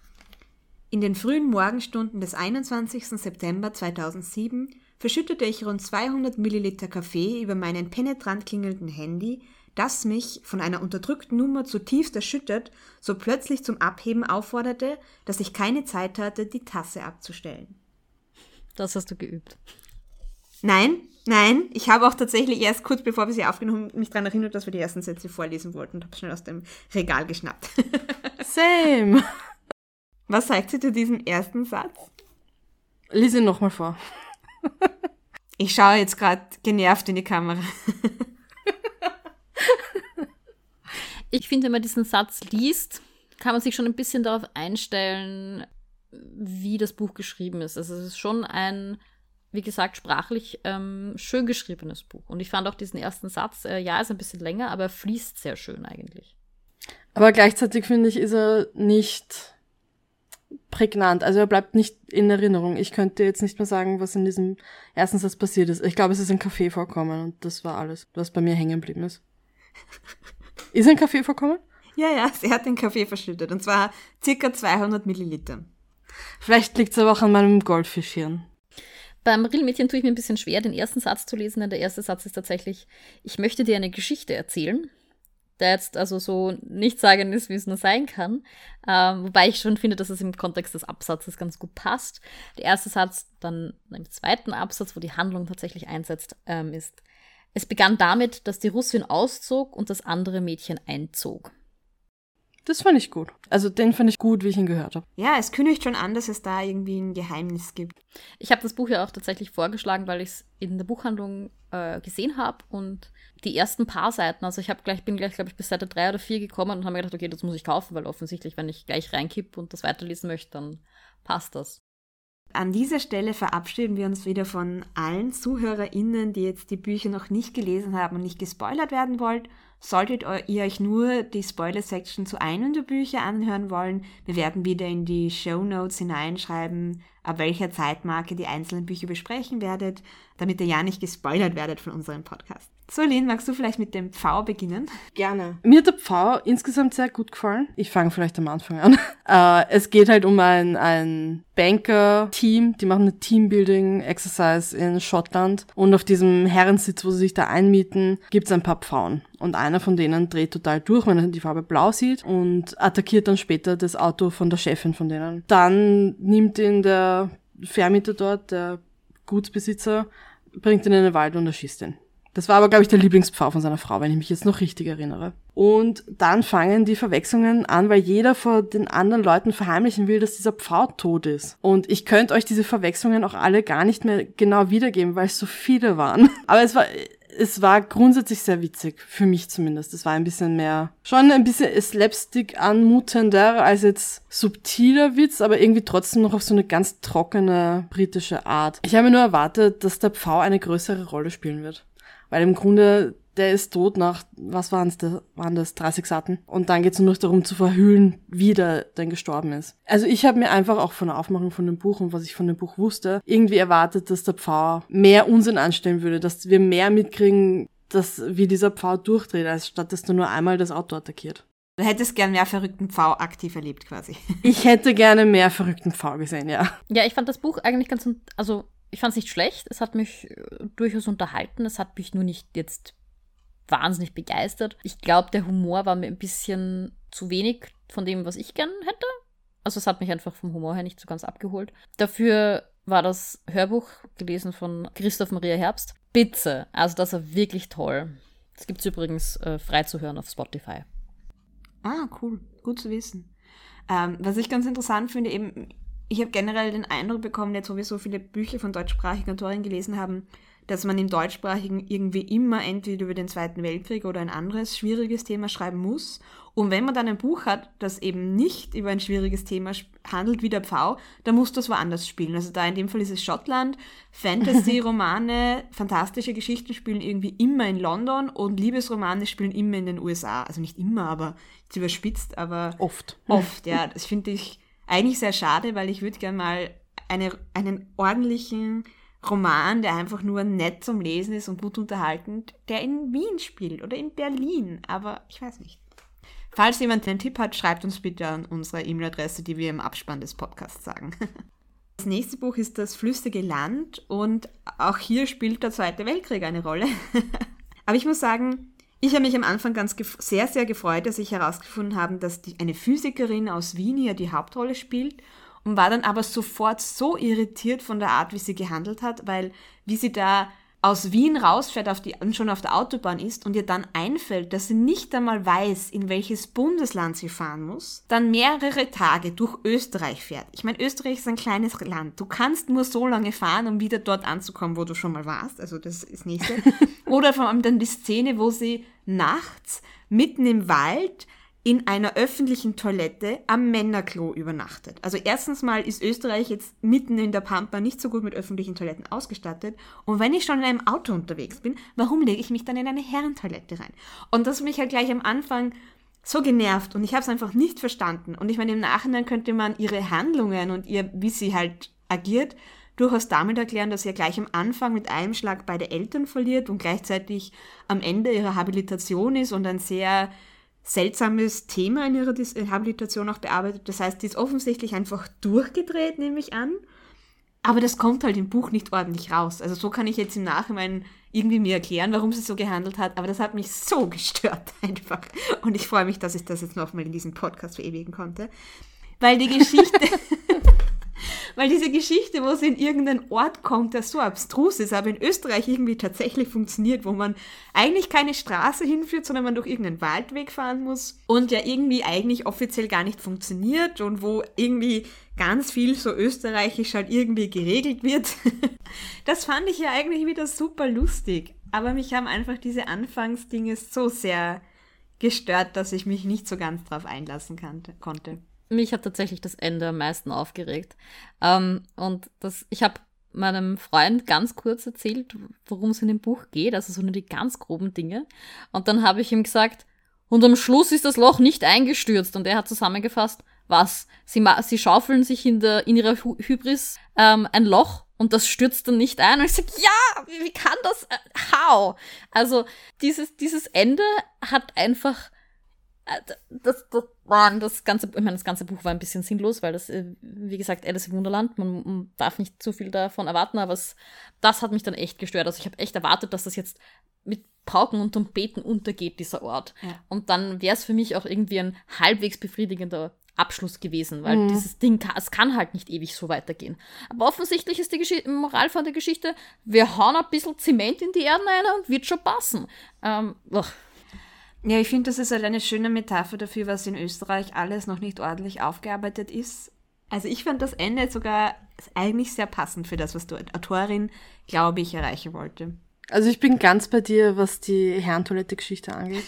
In den frühen Morgenstunden des 21. September 2007 verschüttete ich rund 200 Milliliter Kaffee über meinen penetrant klingelnden Handy, das mich, von einer unterdrückten Nummer zutiefst erschüttert, so plötzlich zum Abheben aufforderte, dass ich keine Zeit hatte, die Tasse abzustellen. Das hast du geübt. Nein, nein, ich habe auch tatsächlich erst kurz bevor wir sie aufgenommen haben, mich daran erinnert, dass wir die ersten Sätze vorlesen wollten und habe schnell aus dem Regal geschnappt. Same. Was sagt sie zu diesem ersten Satz? Lies ihn nochmal vor. ich schaue jetzt gerade genervt in die Kamera. Ich finde, wenn man diesen Satz liest, kann man sich schon ein bisschen darauf einstellen, wie das Buch geschrieben ist. Also es ist schon ein, wie gesagt, sprachlich ähm, schön geschriebenes Buch. Und ich fand auch diesen ersten Satz, äh, ja, ist ein bisschen länger, aber er fließt sehr schön eigentlich. Aber gleichzeitig finde ich, ist er nicht prägnant. Also er bleibt nicht in Erinnerung. Ich könnte jetzt nicht mehr sagen, was in diesem ersten Satz passiert ist. Ich glaube, es ist ein Kaffee vorkommen und das war alles, was bei mir hängen geblieben ist. Ist ein Kaffee vorkommen? Ja, ja, sie hat den Kaffee verschüttet und zwar circa 200 Milliliter. Vielleicht liegt es aber auch an meinem Goldfischhirn. Beim Rillmädchen tue ich mir ein bisschen schwer, den ersten Satz zu lesen, denn der erste Satz ist tatsächlich, ich möchte dir eine Geschichte erzählen, der jetzt also so nicht sagen ist, wie es nur sein kann. Ähm, wobei ich schon finde, dass es im Kontext des Absatzes ganz gut passt. Der erste Satz, dann im zweiten Absatz, wo die Handlung tatsächlich einsetzt, ähm, ist, es begann damit, dass die Russin auszog und das andere Mädchen einzog. Das fand ich gut. Also den fand ich gut, wie ich ihn gehört habe. Ja, es kündigt schon an, dass es da irgendwie ein Geheimnis gibt. Ich habe das Buch ja auch tatsächlich vorgeschlagen, weil ich es in der Buchhandlung äh, gesehen habe und die ersten paar Seiten, also ich habe gleich, bin gleich, glaube ich, bis Seite drei oder vier gekommen und habe mir gedacht, okay, das muss ich kaufen, weil offensichtlich, wenn ich gleich reinkipp und das weiterlesen möchte, dann passt das. An dieser Stelle verabschieden wir uns wieder von allen ZuhörerInnen, die jetzt die Bücher noch nicht gelesen haben und nicht gespoilert werden wollen. Solltet ihr euch nur die Spoiler-Section zu einem der Bücher anhören wollen, wir werden wieder in die Show Notes hineinschreiben, ab welcher Zeitmarke die einzelnen Bücher besprechen werdet, damit ihr ja nicht gespoilert werdet von unserem Podcast. So, Lynn, magst du vielleicht mit dem Pfau beginnen? Gerne. Mir hat der Pfau insgesamt sehr gut gefallen. Ich fange vielleicht am Anfang an. Äh, es geht halt um ein, ein Banker-Team, die machen eine Teambuilding-Exercise in Schottland und auf diesem Herrensitz, wo sie sich da einmieten, gibt's ein paar Pfauen. Und einer von denen dreht total durch, wenn er die Farbe blau sieht und attackiert dann später das Auto von der Chefin von denen. Dann nimmt ihn der Vermieter dort, der Gutsbesitzer, bringt ihn in den Wald und erschießt ihn. Das war aber, glaube ich, der Lieblingspfau von seiner Frau, wenn ich mich jetzt noch richtig erinnere. Und dann fangen die Verwechslungen an, weil jeder vor den anderen Leuten verheimlichen will, dass dieser Pfau tot ist. Und ich könnte euch diese Verwechslungen auch alle gar nicht mehr genau wiedergeben, weil es so viele waren. Aber es war, es war grundsätzlich sehr witzig, für mich zumindest. Es war ein bisschen mehr, schon ein bisschen Slapstick anmutender als jetzt subtiler Witz, aber irgendwie trotzdem noch auf so eine ganz trockene britische Art. Ich habe nur erwartet, dass der Pfau eine größere Rolle spielen wird. Weil im Grunde, der ist tot nach, was waren's, da waren das 30 Satten. Und dann geht's nur noch darum zu verhüllen, wie der denn gestorben ist. Also ich habe mir einfach auch von der Aufmachung von dem Buch und was ich von dem Buch wusste, irgendwie erwartet, dass der Pfarrer mehr Unsinn anstellen würde, dass wir mehr mitkriegen, dass, wie dieser Pfau durchdreht, als statt dass er nur einmal das Auto attackiert. Du hättest gern mehr verrückten Pfau aktiv erlebt, quasi. Ich hätte gerne mehr verrückten Pfau gesehen, ja. Ja, ich fand das Buch eigentlich ganz, also ich fand es nicht schlecht. Es hat mich äh, durchaus unterhalten. Es hat mich nur nicht jetzt wahnsinnig begeistert. Ich glaube, der Humor war mir ein bisschen zu wenig von dem, was ich gern hätte. Also es hat mich einfach vom Humor her nicht so ganz abgeholt. Dafür war das Hörbuch gelesen von Christoph Maria Herbst. Bitte. Also das war wirklich toll. Das gibt es übrigens äh, frei zu hören auf Spotify. Ah, cool. Gut zu wissen. Ähm, was ich ganz interessant finde, eben, ich habe generell den Eindruck bekommen, jetzt wo wir so viele Bücher von deutschsprachigen Autorinnen gelesen haben, dass man im deutschsprachigen irgendwie immer entweder über den Zweiten Weltkrieg oder ein anderes schwieriges Thema schreiben muss. Und wenn man dann ein Buch hat, das eben nicht über ein schwieriges Thema handelt wie der Pfau, dann muss das woanders spielen. Also da in dem Fall ist es Schottland. Fantasy-Romane, fantastische Geschichten spielen irgendwie immer in London und Liebesromane spielen immer in den USA. Also nicht immer, aber jetzt überspitzt, aber oft. Oft, ja. Das finde ich eigentlich sehr schade, weil ich würde gerne mal eine, einen ordentlichen Roman, der einfach nur nett zum Lesen ist und gut unterhaltend, der in Wien spielt oder in Berlin, aber ich weiß nicht. Falls jemand einen Tipp hat, schreibt uns bitte an unsere E-Mail-Adresse, die wir im Abspann des Podcasts sagen. Das nächste Buch ist Das Flüssige Land und auch hier spielt der Zweite Weltkrieg eine Rolle. Aber ich muss sagen, ich habe mich am Anfang ganz sehr, sehr gefreut, dass ich herausgefunden habe, dass die, eine Physikerin aus Wien hier die Hauptrolle spielt und war dann aber sofort so irritiert von der Art, wie sie gehandelt hat, weil wie sie da aus Wien rausfährt auf die, und schon auf der Autobahn ist und ihr dann einfällt, dass sie nicht einmal weiß, in welches Bundesland sie fahren muss, dann mehrere Tage durch Österreich fährt. Ich meine, Österreich ist ein kleines Land. Du kannst nur so lange fahren, um wieder dort anzukommen, wo du schon mal warst. Also das ist nächste. Oder vor allem dann die Szene, wo sie nachts mitten im Wald in einer öffentlichen Toilette am Männerklo übernachtet. Also erstens mal ist Österreich jetzt mitten in der Pampa nicht so gut mit öffentlichen Toiletten ausgestattet. Und wenn ich schon in einem Auto unterwegs bin, warum lege ich mich dann in eine Herrentoilette rein? Und das mich halt gleich am Anfang so genervt und ich habe es einfach nicht verstanden. Und ich meine, im Nachhinein könnte man ihre Handlungen und ihr, wie sie halt agiert, durchaus damit erklären, dass sie ja gleich am Anfang mit einem Schlag beide Eltern verliert und gleichzeitig am Ende ihrer Habilitation ist und ein sehr seltsames Thema in ihrer Habilitation auch bearbeitet. Das heißt, die ist offensichtlich einfach durchgedreht, nehme ich an. Aber das kommt halt im Buch nicht ordentlich raus. Also so kann ich jetzt im Nachhinein irgendwie mir erklären, warum sie so gehandelt hat. Aber das hat mich so gestört einfach. Und ich freue mich, dass ich das jetzt nochmal in diesem Podcast verewigen konnte. Weil die Geschichte, weil diese Geschichte, wo sie in irgendeinen Ort kommt, der so abstrus ist, aber in Österreich irgendwie tatsächlich funktioniert, wo man eigentlich keine Straße hinführt, sondern man durch irgendeinen Waldweg fahren muss und ja irgendwie eigentlich offiziell gar nicht funktioniert und wo irgendwie ganz viel so österreichisch halt irgendwie geregelt wird. das fand ich ja eigentlich wieder super lustig. Aber mich haben einfach diese Anfangsdinge so sehr gestört, dass ich mich nicht so ganz drauf einlassen konnte mich hat tatsächlich das Ende am meisten aufgeregt. Ähm, und das, ich habe meinem Freund ganz kurz erzählt, worum es in dem Buch geht, also so nur die ganz groben Dinge. Und dann habe ich ihm gesagt, und am Schluss ist das Loch nicht eingestürzt. Und er hat zusammengefasst, was? Sie, sie schaufeln sich in, der, in ihrer Hybris ähm, ein Loch und das stürzt dann nicht ein. Und ich sage, ja, wie, wie kann das? Äh, how? Also dieses, dieses Ende hat einfach das, das, Mann, das ganze, ich meine, das ganze Buch war ein bisschen sinnlos, weil das, äh, wie gesagt, Alice im Wunderland, man, man darf nicht zu viel davon erwarten, aber es, das hat mich dann echt gestört. Also ich habe echt erwartet, dass das jetzt mit Pauken und Trompeten untergeht, dieser Ort. Ja. Und dann wäre es für mich auch irgendwie ein halbwegs befriedigender Abschluss gewesen, weil mhm. dieses Ding, es kann halt nicht ewig so weitergehen. Aber offensichtlich ist die Gesch Moral von der Geschichte, wir hauen ein bisschen Zement in die Erden rein und wird schon passen. Ähm, ja, ich finde, das ist halt eine schöne Metapher dafür, was in Österreich alles noch nicht ordentlich aufgearbeitet ist. Also ich fand das Ende sogar eigentlich sehr passend für das, was die Autorin, glaube ich, erreichen wollte. Also ich bin ganz bei dir, was die Herrentoilette-Geschichte angeht.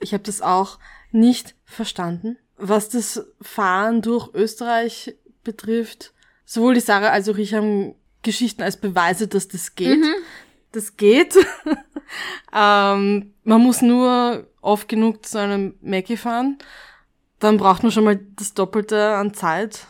ich habe das auch nicht verstanden. Was das Fahren durch Österreich betrifft, sowohl die Sarah als auch ich haben Geschichten als Beweise, dass das geht. Mhm. Das geht. ähm, man muss nur oft genug zu einem Mackie fahren. Dann braucht man schon mal das Doppelte an Zeit.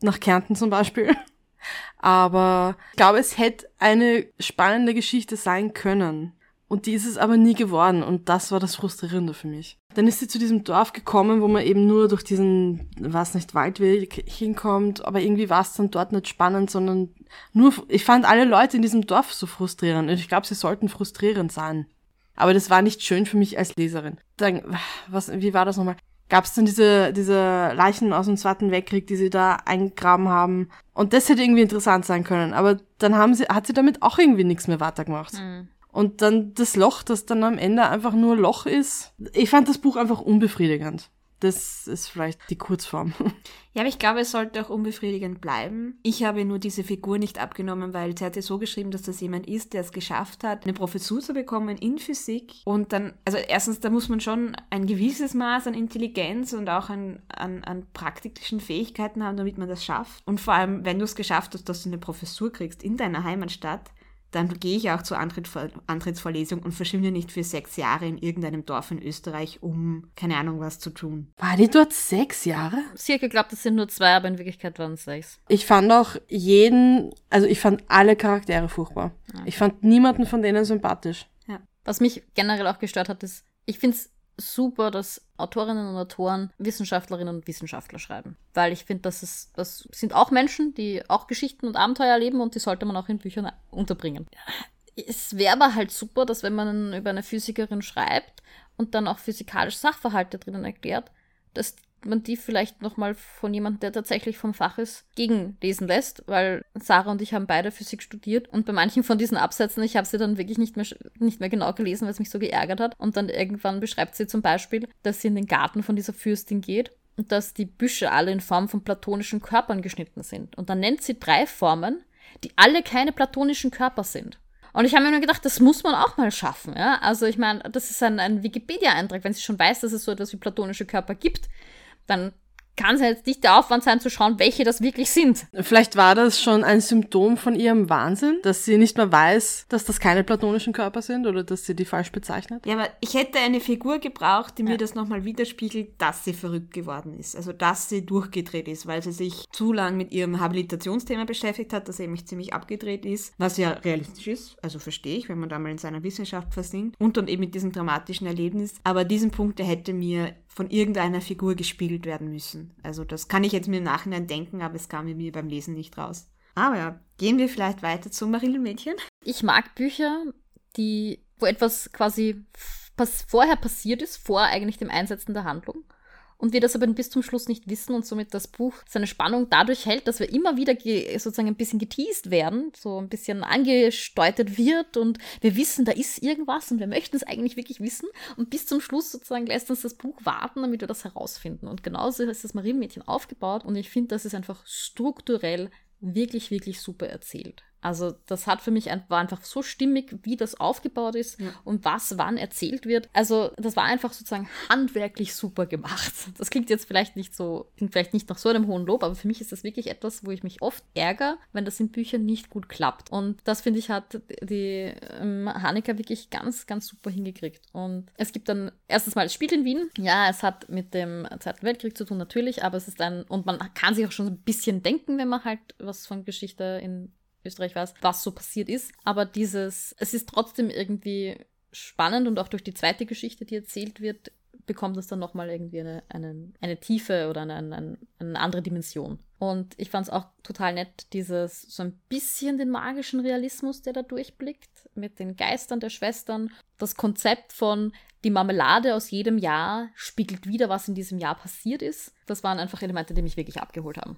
Nach Kärnten zum Beispiel. Aber ich glaube, es hätte eine spannende Geschichte sein können. Und die ist es aber nie geworden. Und das war das Frustrierende für mich. Dann ist sie zu diesem Dorf gekommen, wo man eben nur durch diesen, was nicht, Waldweg hinkommt. Aber irgendwie war es dann dort nicht spannend, sondern nur, ich fand alle Leute in diesem Dorf so frustrierend. Und ich glaube, sie sollten frustrierend sein. Aber das war nicht schön für mich als Leserin. Dann, was, wie war das nochmal? Gab es dann diese, diese Leichen aus dem Zweiten Weltkrieg, die sie da eingegraben haben? Und das hätte irgendwie interessant sein können. Aber dann haben sie, hat sie damit auch irgendwie nichts mehr weitergemacht. Mhm. Und dann das Loch, das dann am Ende einfach nur Loch ist. Ich fand das Buch einfach unbefriedigend. Das ist vielleicht die Kurzform. Ja, aber ich glaube, es sollte auch unbefriedigend bleiben. Ich habe nur diese Figur nicht abgenommen, weil sie hat ja so geschrieben, dass das jemand ist, der es geschafft hat, eine Professur zu bekommen in Physik. Und dann, also erstens, da muss man schon ein gewisses Maß an Intelligenz und auch an, an, an praktischen Fähigkeiten haben, damit man das schafft. Und vor allem, wenn du es geschafft hast, dass du eine Professur kriegst in deiner Heimatstadt, dann gehe ich auch zur Antrittsvorlesung und verschwinde nicht für sechs Jahre in irgendeinem Dorf in Österreich, um keine Ahnung was zu tun. War die dort sechs Jahre? Sie hat geglaubt, es sind nur zwei, aber in Wirklichkeit waren es sechs. Ich fand auch jeden, also ich fand alle Charaktere furchtbar. Okay. Ich fand niemanden von denen sympathisch. Ja. Was mich generell auch gestört hat, ist, ich finde es super, dass Autorinnen und Autoren Wissenschaftlerinnen und Wissenschaftler schreiben. Weil ich finde, das, das sind auch Menschen, die auch Geschichten und Abenteuer erleben und die sollte man auch in Büchern unterbringen. Es wäre aber halt super, dass wenn man über eine Physikerin schreibt und dann auch physikalische Sachverhalte drinnen erklärt, dass man die vielleicht nochmal von jemandem, der tatsächlich vom Fach ist, gegenlesen lässt, weil Sarah und ich haben beide Physik studiert und bei manchen von diesen Absätzen, ich habe sie dann wirklich nicht mehr, nicht mehr genau gelesen, weil es mich so geärgert hat und dann irgendwann beschreibt sie zum Beispiel, dass sie in den Garten von dieser Fürstin geht und dass die Büsche alle in Form von platonischen Körpern geschnitten sind. Und dann nennt sie drei Formen, die alle keine platonischen Körper sind. Und ich habe mir nur gedacht, das muss man auch mal schaffen. Ja? Also ich meine, das ist ein, ein Wikipedia-Eintrag, wenn sie schon weiß, dass es so etwas wie platonische Körper gibt dann kann es ja jetzt nicht der Aufwand sein, zu schauen, welche das wirklich sind. Vielleicht war das schon ein Symptom von ihrem Wahnsinn, dass sie nicht mehr weiß, dass das keine platonischen Körper sind oder dass sie die falsch bezeichnet. Ja, aber ich hätte eine Figur gebraucht, die ja. mir das nochmal widerspiegelt, dass sie verrückt geworden ist. Also, dass sie durchgedreht ist, weil sie sich zu lang mit ihrem Habilitationsthema beschäftigt hat, das nämlich ziemlich abgedreht ist, was ja realistisch ist. Also verstehe ich, wenn man da mal in seiner Wissenschaft versinkt und dann eben mit diesem dramatischen Erlebnis. Aber diesen Punkt, der hätte mir von irgendeiner Figur gespiegelt werden müssen. Also das kann ich jetzt mir im Nachhinein denken, aber es kam mir beim Lesen nicht raus. Aber ja, gehen wir vielleicht weiter zu Marillenmädchen. Ich mag Bücher, die, wo etwas quasi vorher passiert ist, vor eigentlich dem Einsetzen der Handlung und wir das aber bis zum Schluss nicht wissen und somit das Buch seine Spannung dadurch hält, dass wir immer wieder sozusagen ein bisschen geteased werden, so ein bisschen angesteuert wird und wir wissen, da ist irgendwas und wir möchten es eigentlich wirklich wissen und bis zum Schluss sozusagen lässt uns das Buch warten, damit wir das herausfinden. Und genauso ist das Marienmädchen aufgebaut und ich finde, das ist einfach strukturell wirklich, wirklich super erzählt. Also das hat für mich ein, war einfach so stimmig, wie das aufgebaut ist ja. und was wann erzählt wird. Also das war einfach sozusagen handwerklich super gemacht. Das klingt jetzt vielleicht nicht so, klingt vielleicht nicht nach so einem hohen Lob, aber für mich ist das wirklich etwas, wo ich mich oft ärgere, wenn das in Büchern nicht gut klappt. Und das finde ich hat die ähm, Hanecker wirklich ganz, ganz super hingekriegt. Und es gibt dann erstens mal, es spielt in Wien. Ja, es hat mit dem Zweiten Weltkrieg zu tun natürlich, aber es ist ein, und man kann sich auch schon ein bisschen denken, wenn man halt was von Geschichte in Österreich war was so passiert ist. Aber dieses, es ist trotzdem irgendwie spannend und auch durch die zweite Geschichte, die erzählt wird, bekommt es dann nochmal irgendwie eine, eine, eine Tiefe oder eine, eine, eine andere Dimension. Und ich fand es auch total nett, dieses so ein bisschen den magischen Realismus, der da durchblickt, mit den Geistern der Schwestern. Das Konzept von die Marmelade aus jedem Jahr spiegelt wieder, was in diesem Jahr passiert ist. Das waren einfach Elemente, die mich wirklich abgeholt haben.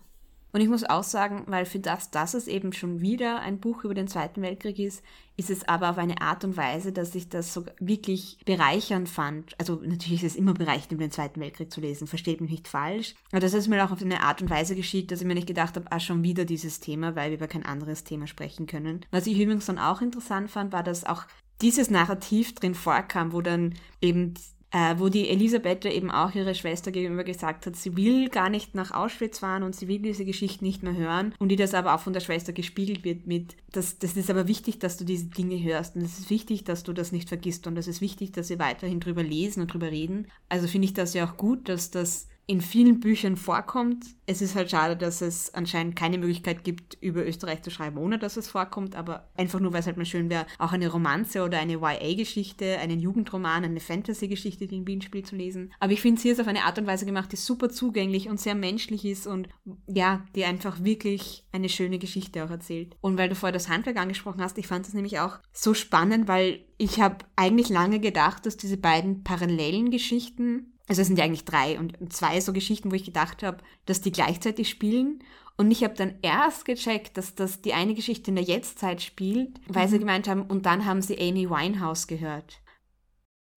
Und ich muss auch sagen, weil für das, dass es eben schon wieder ein Buch über den Zweiten Weltkrieg ist, ist es aber auf eine Art und Weise, dass ich das so wirklich bereichernd fand. Also natürlich ist es immer bereichernd, über den Zweiten Weltkrieg zu lesen, versteht mich nicht falsch. Aber dass es mir auch auf eine Art und Weise geschieht, dass ich mir nicht gedacht habe, ah, schon wieder dieses Thema, weil wir über kein anderes Thema sprechen können. Was ich übrigens dann auch interessant fand, war, dass auch dieses Narrativ drin vorkam, wo dann eben äh, wo die Elisabeth eben auch ihre Schwester gegenüber gesagt hat, sie will gar nicht nach Auschwitz fahren und sie will diese Geschichte nicht mehr hören und die das aber auch von der Schwester gespiegelt wird mit, das, das ist aber wichtig, dass du diese Dinge hörst und es ist wichtig, dass du das nicht vergisst und es ist wichtig, dass sie weiterhin drüber lesen und drüber reden. Also finde ich das ja auch gut, dass das in vielen Büchern vorkommt. Es ist halt schade, dass es anscheinend keine Möglichkeit gibt, über Österreich zu schreiben, ohne dass es vorkommt, aber einfach nur, weil es halt mal schön wäre, auch eine Romanze oder eine YA-Geschichte, einen Jugendroman, eine Fantasy-Geschichte, die in Wien spielt, zu lesen. Aber ich finde, sie ist auf eine Art und Weise gemacht, die super zugänglich und sehr menschlich ist und ja, die einfach wirklich eine schöne Geschichte auch erzählt. Und weil du vorher das Handwerk angesprochen hast, ich fand es nämlich auch so spannend, weil ich habe eigentlich lange gedacht, dass diese beiden parallelen Geschichten also es sind ja eigentlich drei und zwei so Geschichten, wo ich gedacht habe, dass die gleichzeitig spielen. Und ich habe dann erst gecheckt, dass das die eine Geschichte in der Jetztzeit spielt, weil mhm. sie gemeint haben, und dann haben sie Amy Winehouse gehört.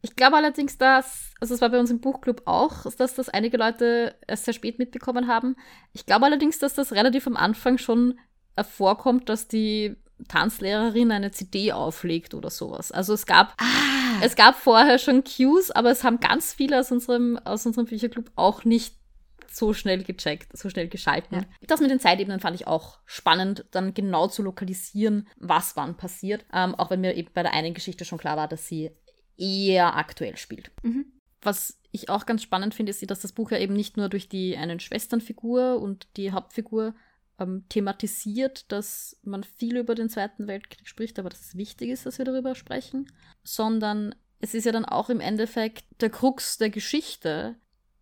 Ich glaube allerdings, dass, also es war bei uns im Buchclub auch, dass das einige Leute erst sehr spät mitbekommen haben. Ich glaube allerdings, dass das relativ am Anfang schon vorkommt, dass die Tanzlehrerin eine CD auflegt oder sowas. Also es gab, ah. Es gab vorher schon Cues, aber es haben ganz viele aus unserem, aus unserem Bücherclub auch nicht so schnell gecheckt, so schnell geschalten. Ja. Das mit den Zeitebenen fand ich auch spannend, dann genau zu lokalisieren, was wann passiert. Ähm, auch wenn mir eben bei der einen Geschichte schon klar war, dass sie eher aktuell spielt. Mhm. Was ich auch ganz spannend finde, ist, dass das Buch ja eben nicht nur durch die einen Schwesternfigur und die Hauptfigur ähm, thematisiert, dass man viel über den Zweiten Weltkrieg spricht, aber dass es wichtig ist, dass wir darüber sprechen, sondern es ist ja dann auch im Endeffekt der Krux der Geschichte,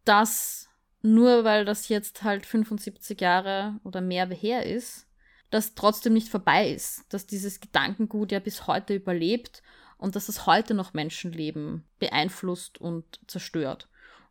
dass nur weil das jetzt halt 75 Jahre oder mehr her ist, das trotzdem nicht vorbei ist, dass dieses Gedankengut ja bis heute überlebt und dass es heute noch Menschenleben beeinflusst und zerstört.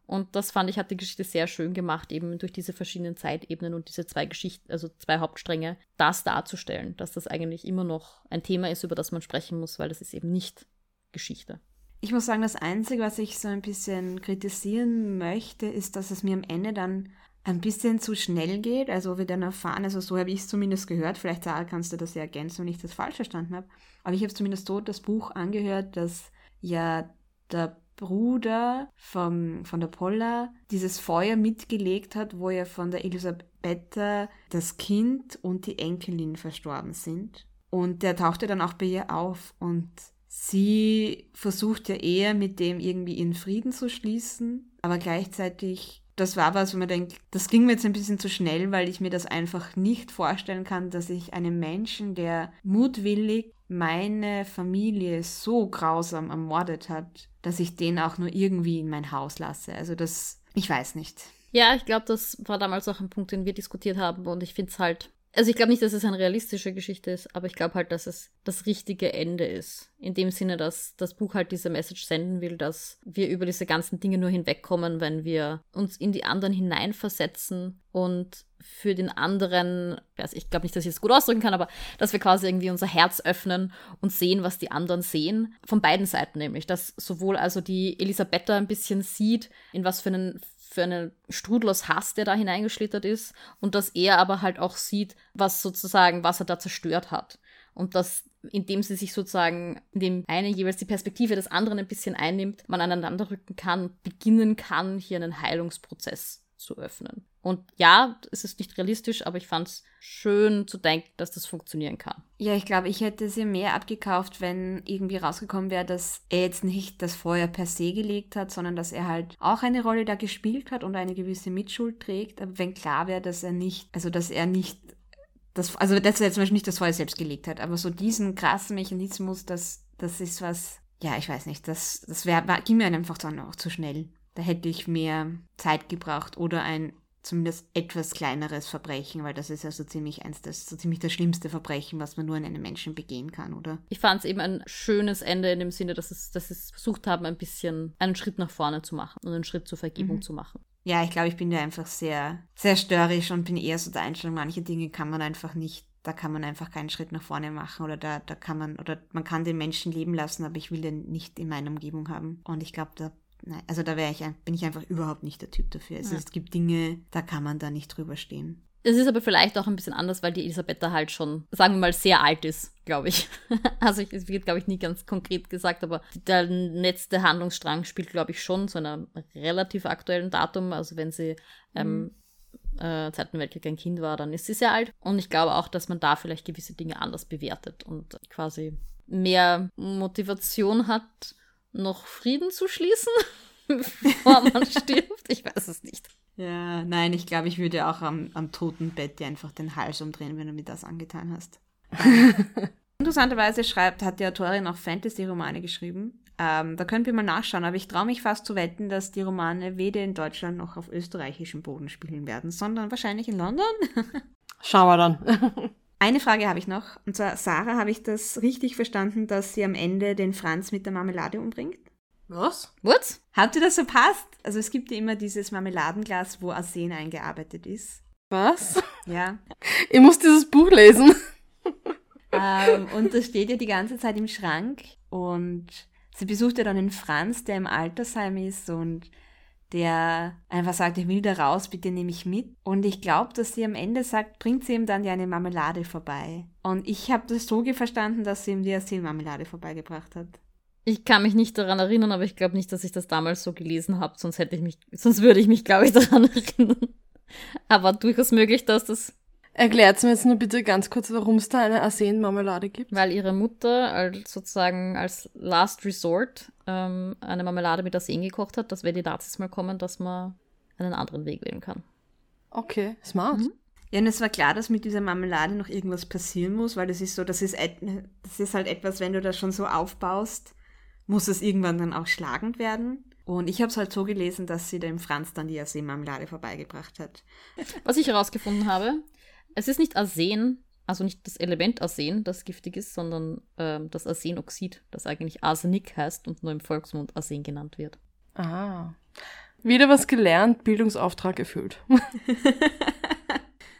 Und das fand ich, hat die Geschichte sehr schön gemacht, eben durch diese verschiedenen Zeitebenen und diese zwei Geschichten, also zwei Hauptstränge, das darzustellen, dass das eigentlich immer noch ein Thema ist, über das man sprechen muss, weil das ist eben nicht Geschichte. Ich muss sagen, das Einzige, was ich so ein bisschen kritisieren möchte, ist, dass es mir am Ende dann ein bisschen zu schnell geht. Also wir dann erfahren, also so habe ich es zumindest gehört, vielleicht Sarah, kannst du das ja ergänzen, wenn ich das falsch verstanden habe, aber ich habe zumindest so das Buch angehört, dass ja der Bruder vom, von der Polla dieses Feuer mitgelegt hat, wo ja von der Elisabetta das Kind und die Enkelin verstorben sind. Und der tauchte dann auch bei ihr auf und sie versucht ja eher mit dem irgendwie ihren Frieden zu schließen, aber gleichzeitig das war was, wo man denkt, das ging mir jetzt ein bisschen zu schnell, weil ich mir das einfach nicht vorstellen kann, dass ich einem Menschen, der mutwillig meine Familie so grausam ermordet hat, dass ich den auch nur irgendwie in mein Haus lasse. Also das, ich weiß nicht. Ja, ich glaube, das war damals auch ein Punkt, den wir diskutiert haben und ich finde es halt also ich glaube nicht, dass es eine realistische Geschichte ist, aber ich glaube halt, dass es das richtige Ende ist. In dem Sinne, dass das Buch halt diese Message senden will, dass wir über diese ganzen Dinge nur hinwegkommen, wenn wir uns in die anderen hineinversetzen und für den anderen, also ich glaube nicht, dass ich es das gut ausdrücken kann, aber dass wir quasi irgendwie unser Herz öffnen und sehen, was die anderen sehen. Von beiden Seiten nämlich. Dass sowohl also die Elisabetta ein bisschen sieht, in was für einen für einen Strudel aus Hass, der da hineingeschlittert ist und dass er aber halt auch sieht, was sozusagen, was er da zerstört hat. Und dass, indem sie sich sozusagen, indem eine jeweils die Perspektive des anderen ein bisschen einnimmt, man aneinander rücken kann, beginnen kann, hier einen Heilungsprozess zu öffnen. Und ja, es ist nicht realistisch, aber ich fand es schön zu denken, dass das funktionieren kann. Ja, ich glaube, ich hätte sie mehr abgekauft, wenn irgendwie rausgekommen wäre, dass er jetzt nicht das Feuer per se gelegt hat, sondern dass er halt auch eine Rolle da gespielt hat und eine gewisse Mitschuld trägt. Aber wenn klar wäre, dass er nicht, also dass er nicht das, also dass er zum Beispiel nicht das Feuer selbst gelegt hat, aber so diesen krassen Mechanismus, das, das ist was, ja, ich weiß nicht, das, das wär, ging mir einfach dann auch zu schnell. Da hätte ich mehr Zeit gebraucht oder ein zumindest etwas kleineres Verbrechen, weil das ist ja so ziemlich eins das so ziemlich das schlimmste Verbrechen, was man nur an einem Menschen begehen kann, oder? Ich fand es eben ein schönes Ende in dem Sinne, dass es, dass es versucht haben, ein bisschen einen Schritt nach vorne zu machen und einen Schritt zur Vergebung mhm. zu machen. Ja, ich glaube, ich bin ja einfach sehr, sehr störrisch und bin eher so der Einstellung, manche Dinge kann man einfach nicht da kann man einfach keinen Schritt nach vorne machen oder da, da kann man, oder man kann den Menschen leben lassen, aber ich will den nicht in meiner Umgebung haben. Und ich glaube, da Nein, also da wäre ich, bin ich einfach überhaupt nicht der Typ dafür. Also ja. Es gibt Dinge, da kann man da nicht drüber stehen. Es ist aber vielleicht auch ein bisschen anders, weil die Elisabetta halt schon, sagen wir mal, sehr alt ist, glaube ich. also es wird, glaube ich, nie ganz konkret gesagt, aber der letzte Handlungsstrang spielt, glaube ich, schon zu einem relativ aktuellen Datum. Also wenn sie ähm, mhm. äh, Zweiten Weltkrieg ein Kind war, dann ist sie sehr alt. Und ich glaube auch, dass man da vielleicht gewisse Dinge anders bewertet und quasi mehr Motivation hat, noch Frieden zu schließen, bevor man stirbt. Ich weiß es nicht. Ja, nein, ich glaube, ich würde auch am, am toten Bett dir einfach den Hals umdrehen, wenn du mir das angetan hast. Interessanterweise schreibt, hat die Autorin auch Fantasy-Romane geschrieben. Ähm, da können wir mal nachschauen, aber ich traue mich fast zu wetten, dass die Romane weder in Deutschland noch auf österreichischem Boden spielen werden, sondern wahrscheinlich in London. Schauen wir dann. Eine Frage habe ich noch. Und zwar, Sarah, habe ich das richtig verstanden, dass sie am Ende den Franz mit der Marmelade umbringt? Was? What? Habt ihr das verpasst? Also es gibt ja immer dieses Marmeladenglas, wo Arsen eingearbeitet ist. Was? Ja. Ich muss dieses Buch lesen. Ähm, und das steht ja die ganze Zeit im Schrank. Und sie besucht ja dann den Franz, der im Altersheim ist und der einfach sagt, ich will da raus, bitte nehme ich mit. Und ich glaube, dass sie am Ende sagt, bringt sie ihm dann ja eine Marmelade vorbei. Und ich habe das so verstanden, dass sie ihm die Asil-Marmelade vorbeigebracht hat. Ich kann mich nicht daran erinnern, aber ich glaube nicht, dass ich das damals so gelesen habe, sonst hätte ich mich, sonst würde ich mich, glaube ich, daran erinnern. Aber durchaus möglich, dass das Erklärt mir jetzt nur bitte ganz kurz, warum es da eine Arsen-Marmelade gibt. Weil ihre Mutter als sozusagen als Last Resort ähm, eine Marmelade mit Arsen gekocht hat, dass wenn die Nazis mal kommen, dass man einen anderen Weg wählen kann. Okay, smart. Mhm. Ja, und es war klar, dass mit dieser Marmelade noch irgendwas passieren muss, weil das ist so, das ist, das ist halt etwas, wenn du das schon so aufbaust, muss es irgendwann dann auch schlagend werden. Und ich habe es halt so gelesen, dass sie dem Franz dann die Arsen-Marmelade vorbeigebracht hat. Was ich herausgefunden habe, es ist nicht Arsen, also nicht das Element Arsen, das giftig ist, sondern ähm, das Arsenoxid, das eigentlich Arsenik heißt und nur im Volksmund Arsen genannt wird. Ah. Wieder was gelernt, Bildungsauftrag erfüllt.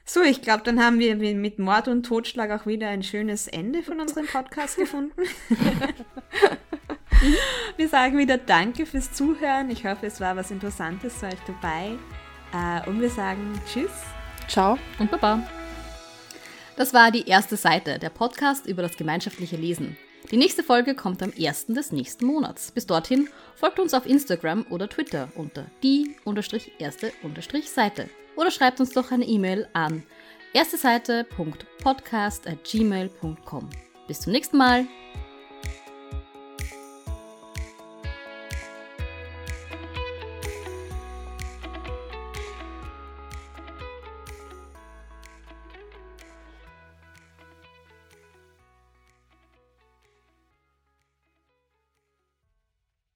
so, ich glaube, dann haben wir mit Mord und Totschlag auch wieder ein schönes Ende von unserem Podcast gefunden. wir sagen wieder Danke fürs Zuhören. Ich hoffe, es war was Interessantes für euch dabei. Äh, und wir sagen Tschüss. Ciao und Baba. Das war die erste Seite, der Podcast über das gemeinschaftliche Lesen. Die nächste Folge kommt am 1. des nächsten Monats. Bis dorthin folgt uns auf Instagram oder Twitter unter die-erste-seite oder schreibt uns doch eine E-Mail an erste Seite.podcast at gmail.com. Bis zum nächsten Mal.